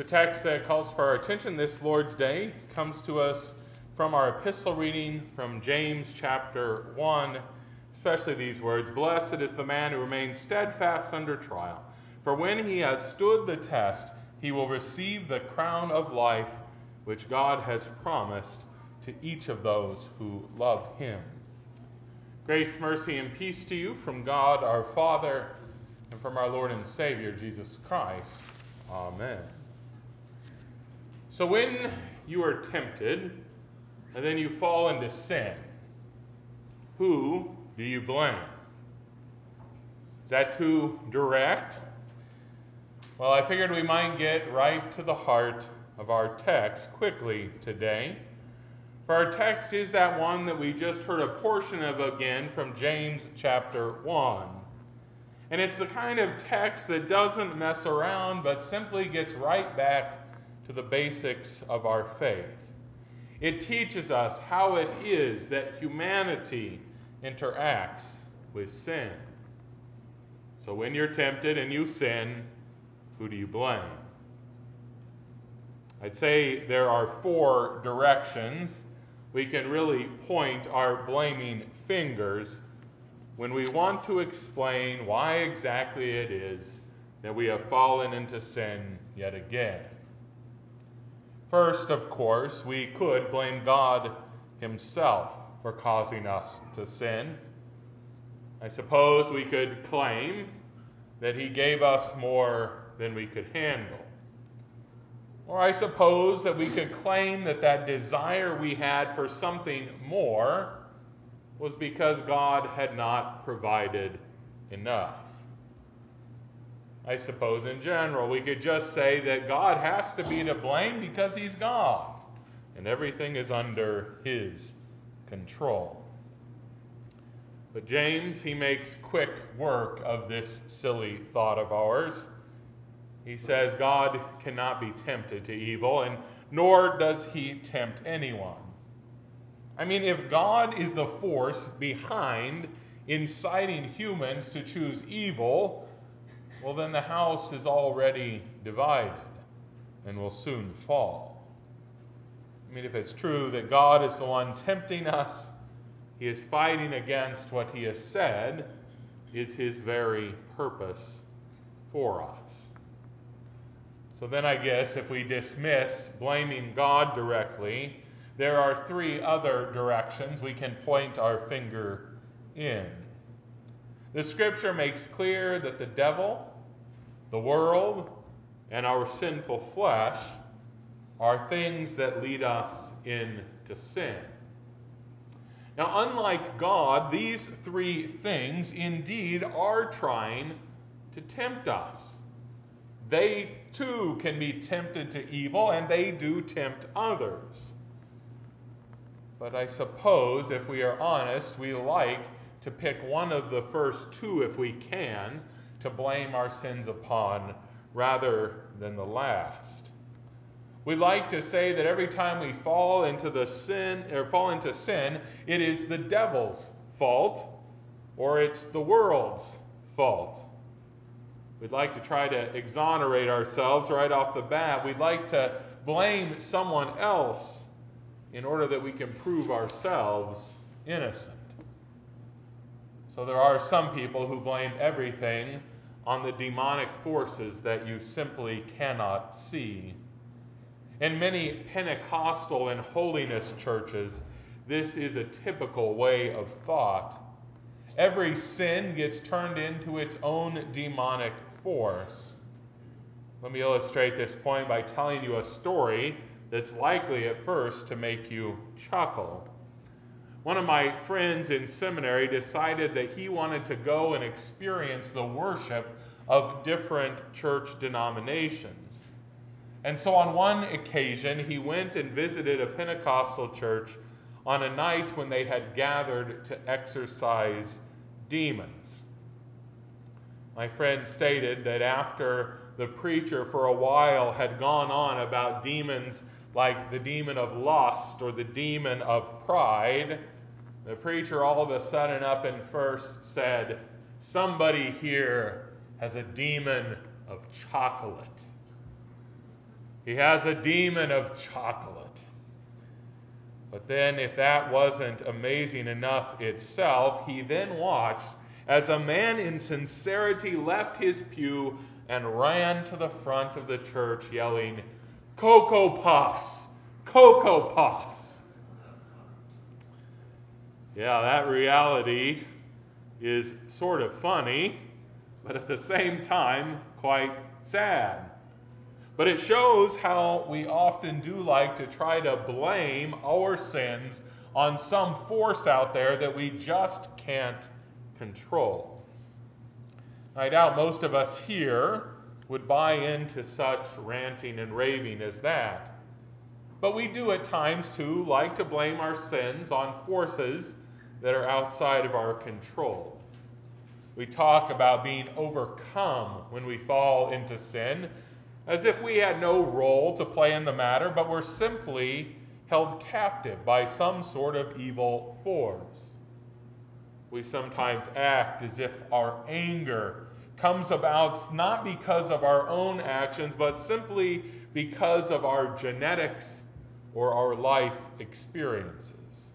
The text that calls for our attention this Lord's Day comes to us from our epistle reading from James chapter 1, especially these words Blessed is the man who remains steadfast under trial, for when he has stood the test, he will receive the crown of life which God has promised to each of those who love him. Grace, mercy, and peace to you from God our Father and from our Lord and Savior Jesus Christ. Amen. So when you are tempted and then you fall into sin, who do you blame? Is that too direct? Well, I figured we might get right to the heart of our text quickly today. For our text is that one that we just heard a portion of again from James chapter 1. And it's the kind of text that doesn't mess around but simply gets right back to the basics of our faith. It teaches us how it is that humanity interacts with sin. So when you're tempted and you sin, who do you blame? I'd say there are four directions we can really point our blaming fingers when we want to explain why exactly it is that we have fallen into sin yet again. First, of course, we could blame God Himself for causing us to sin. I suppose we could claim that He gave us more than we could handle. Or I suppose that we could claim that that desire we had for something more was because God had not provided enough. I suppose in general we could just say that God has to be to blame because He's God and everything is under His control. But James, he makes quick work of this silly thought of ours. He says God cannot be tempted to evil, and nor does he tempt anyone. I mean, if God is the force behind inciting humans to choose evil, well, then the house is already divided and will soon fall. I mean, if it's true that God is the one tempting us, he is fighting against what he has said is his very purpose for us. So then I guess if we dismiss blaming God directly, there are three other directions we can point our finger in. The scripture makes clear that the devil the world and our sinful flesh are things that lead us into sin. Now, unlike God, these three things indeed are trying to tempt us. They too can be tempted to evil, and they do tempt others. But I suppose, if we are honest, we like to pick one of the first two if we can to blame our sins upon rather than the last. We like to say that every time we fall into the sin or fall into sin, it is the devil's fault or it's the world's fault. We'd like to try to exonerate ourselves right off the bat. We'd like to blame someone else in order that we can prove ourselves innocent. So there are some people who blame everything on the demonic forces that you simply cannot see. In many Pentecostal and holiness churches, this is a typical way of thought. Every sin gets turned into its own demonic force. Let me illustrate this point by telling you a story that's likely at first to make you chuckle. One of my friends in seminary decided that he wanted to go and experience the worship of different church denominations. And so on one occasion, he went and visited a Pentecostal church on a night when they had gathered to exorcise demons. My friend stated that after the preacher for a while had gone on about demons like the demon of lust or the demon of pride, the preacher all of a sudden up and first said, Somebody here has a demon of chocolate. He has a demon of chocolate. But then, if that wasn't amazing enough itself, he then watched as a man in sincerity left his pew and ran to the front of the church yelling, Cocoa Puffs! Cocoa Puffs! Yeah, that reality is sort of funny, but at the same time, quite sad. But it shows how we often do like to try to blame our sins on some force out there that we just can't control. I doubt most of us here would buy into such ranting and raving as that. But we do at times too like to blame our sins on forces that are outside of our control. We talk about being overcome when we fall into sin as if we had no role to play in the matter, but were simply held captive by some sort of evil force. We sometimes act as if our anger comes about not because of our own actions, but simply because of our genetics or our life experiences.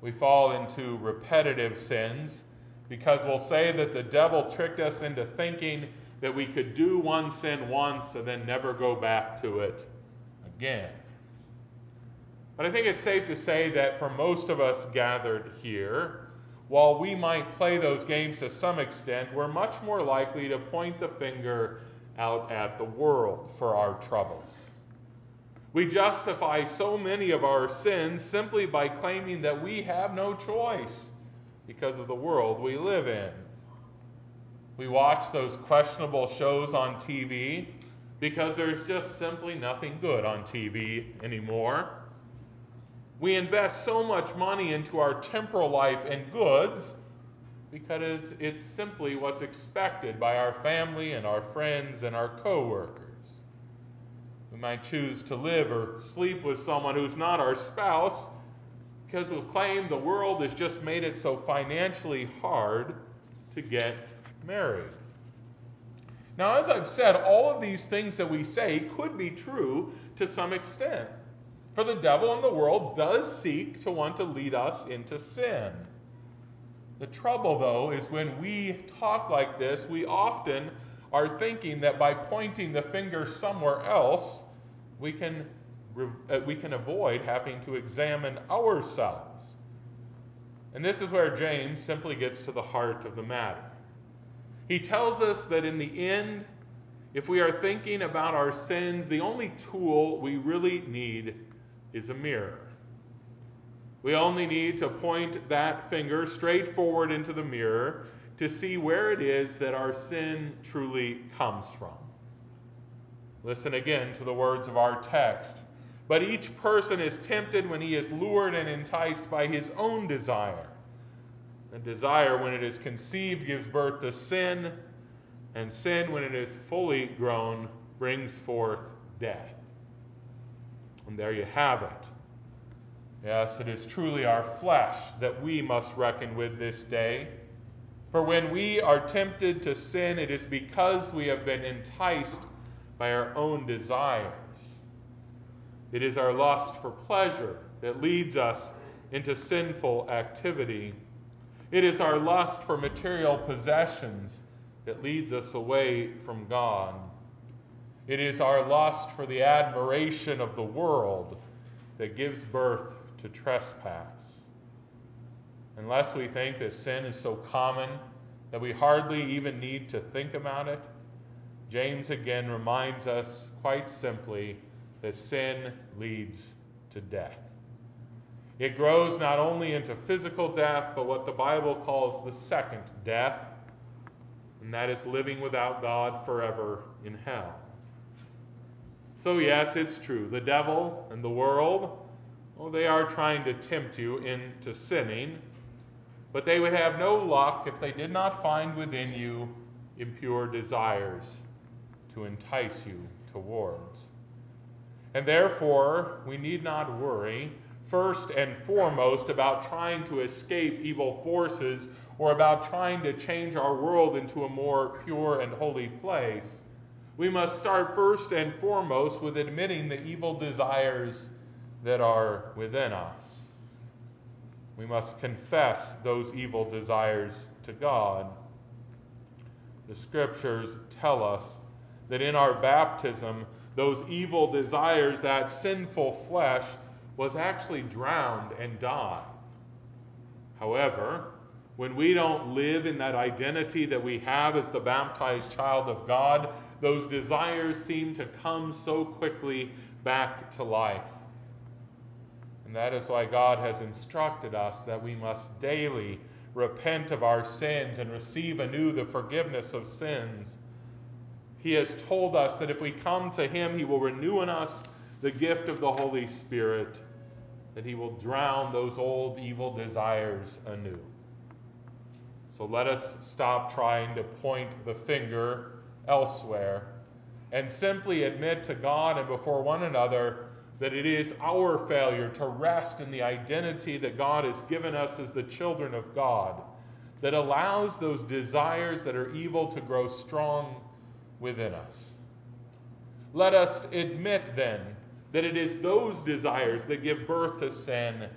We fall into repetitive sins because we'll say that the devil tricked us into thinking that we could do one sin once and then never go back to it again. But I think it's safe to say that for most of us gathered here, while we might play those games to some extent, we're much more likely to point the finger out at the world for our troubles. We justify so many of our sins simply by claiming that we have no choice because of the world we live in. We watch those questionable shows on TV because there's just simply nothing good on TV anymore. We invest so much money into our temporal life and goods because it's simply what's expected by our family and our friends and our coworkers. We might choose to live or sleep with someone who's not our spouse because we'll claim the world has just made it so financially hard to get married. Now, as I've said, all of these things that we say could be true to some extent. For the devil in the world does seek to want to lead us into sin. The trouble, though, is when we talk like this, we often are thinking that by pointing the finger somewhere else, we can, Uh, we can avoid having to examine ourselves. And this is where James simply gets to the heart of the matter. He tells us that in the end, if we are thinking about our sins, the only tool we really need is a mirror. We only need to point that finger straight forward into the mirror to see where it is that our sin truly comes from. Listen again to the words of our text. But each person is tempted when he is lured and enticed by his own desire. And desire, when it is conceived, gives birth to sin, and sin, when it is fully grown, brings forth death. And there you have it. Yes, it is truly our flesh that we must reckon with this day. For when we are tempted to sin, it is because we have been enticed by our own desires. It is our lust for pleasure that leads us into sinful activity. It is our lust for material possessions that leads us away from God. It is our lust for the admiration of the world that gives birth to trespass. Unless we think that sin is so common that we hardly even need to think about it, James again reminds us quite simply that sin leads to death. It grows not only into physical death, but what the Bible calls the second death, and that is living without God forever in hell. So, yes, it's true. The devil and the world, well, they are trying to tempt you into sinning, but they would have no luck if they did not find within you impure desires to entice you towards. And therefore, we need not worry first and foremost about trying to escape evil forces or about trying to change our world into a more pure and holy place. We must start first and foremost with admitting the evil desires that are within us. We must confess those evil desires to God. The scriptures tell us that in our baptism, those evil desires, that sinful flesh, was actually drowned and died. However, when we don't live in that identity that we have as the baptized child of God, those desires seem to come so quickly back to life. And that is why God has instructed us that we must daily repent of our sins and receive anew the forgiveness of sins. He has told us that if we come to Him, He will renew in us the gift of the Holy Spirit, that He will drown those old evil desires anew. So let us stop trying to point the finger elsewhere and simply admit to God and before one another that it is our failure to rest in the identity that God has given us as the children of God that allows those desires that are evil to grow strong within us. Let us admit then that it is those desires that give birth to sin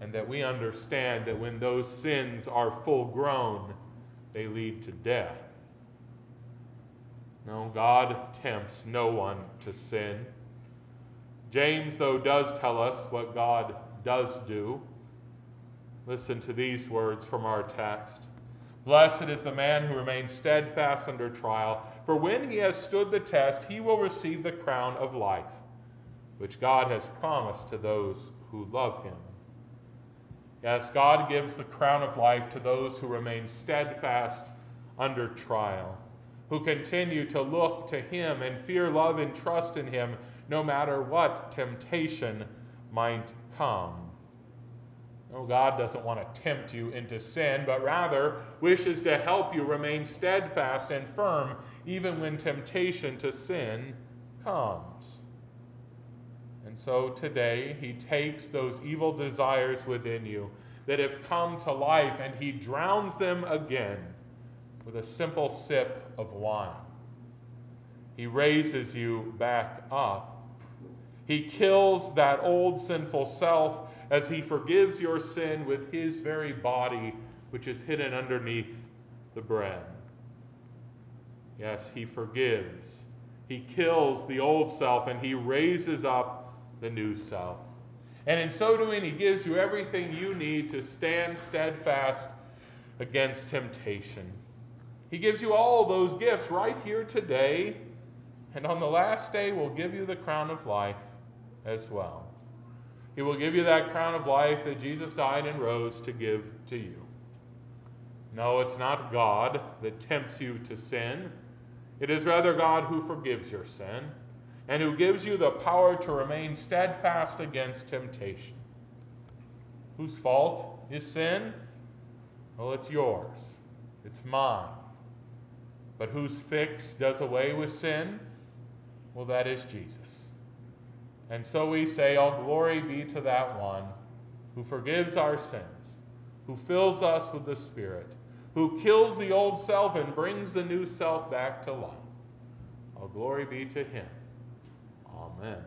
and that we understand that when those sins are full grown, they lead to death. No, God tempts no one to sin. James, though, does tell us what God does do. Listen to these words from our text Blessed is the man who remains steadfast under trial, for when he has stood the test, he will receive the crown of life, which God has promised to those who love him. Yes, God gives the crown of life to those who remain steadfast under trial, who continue to look to Him and fear, love, and trust in Him no matter what temptation might come. No, God doesn't want to tempt you into sin, but rather wishes to help you remain steadfast and firm even when temptation to sin comes. And so today, he takes those evil desires within you that have come to life and he drowns them again with a simple sip of wine. He raises you back up. He kills that old sinful self as he forgives your sin with his very body, which is hidden underneath the bread. Yes, he forgives. He kills the old self and he raises up the new self. And in so doing, He gives you everything you need to stand steadfast against temptation. He gives you all those gifts right here today, and on the last day will give you the crown of life as well. He will give you that crown of life that Jesus died and rose to give to you. No, it's not God that tempts you to sin. It is rather God who forgives your sin and who gives you the power to remain steadfast against temptation. Whose fault is sin? Well, it's yours, it's mine. But whose fix does away with sin? Well, that is Jesus. And so we say, All glory be to that one who forgives our sins, who fills us with the Spirit, who kills the old self and brings the new self back to life. All glory be to him. Amen.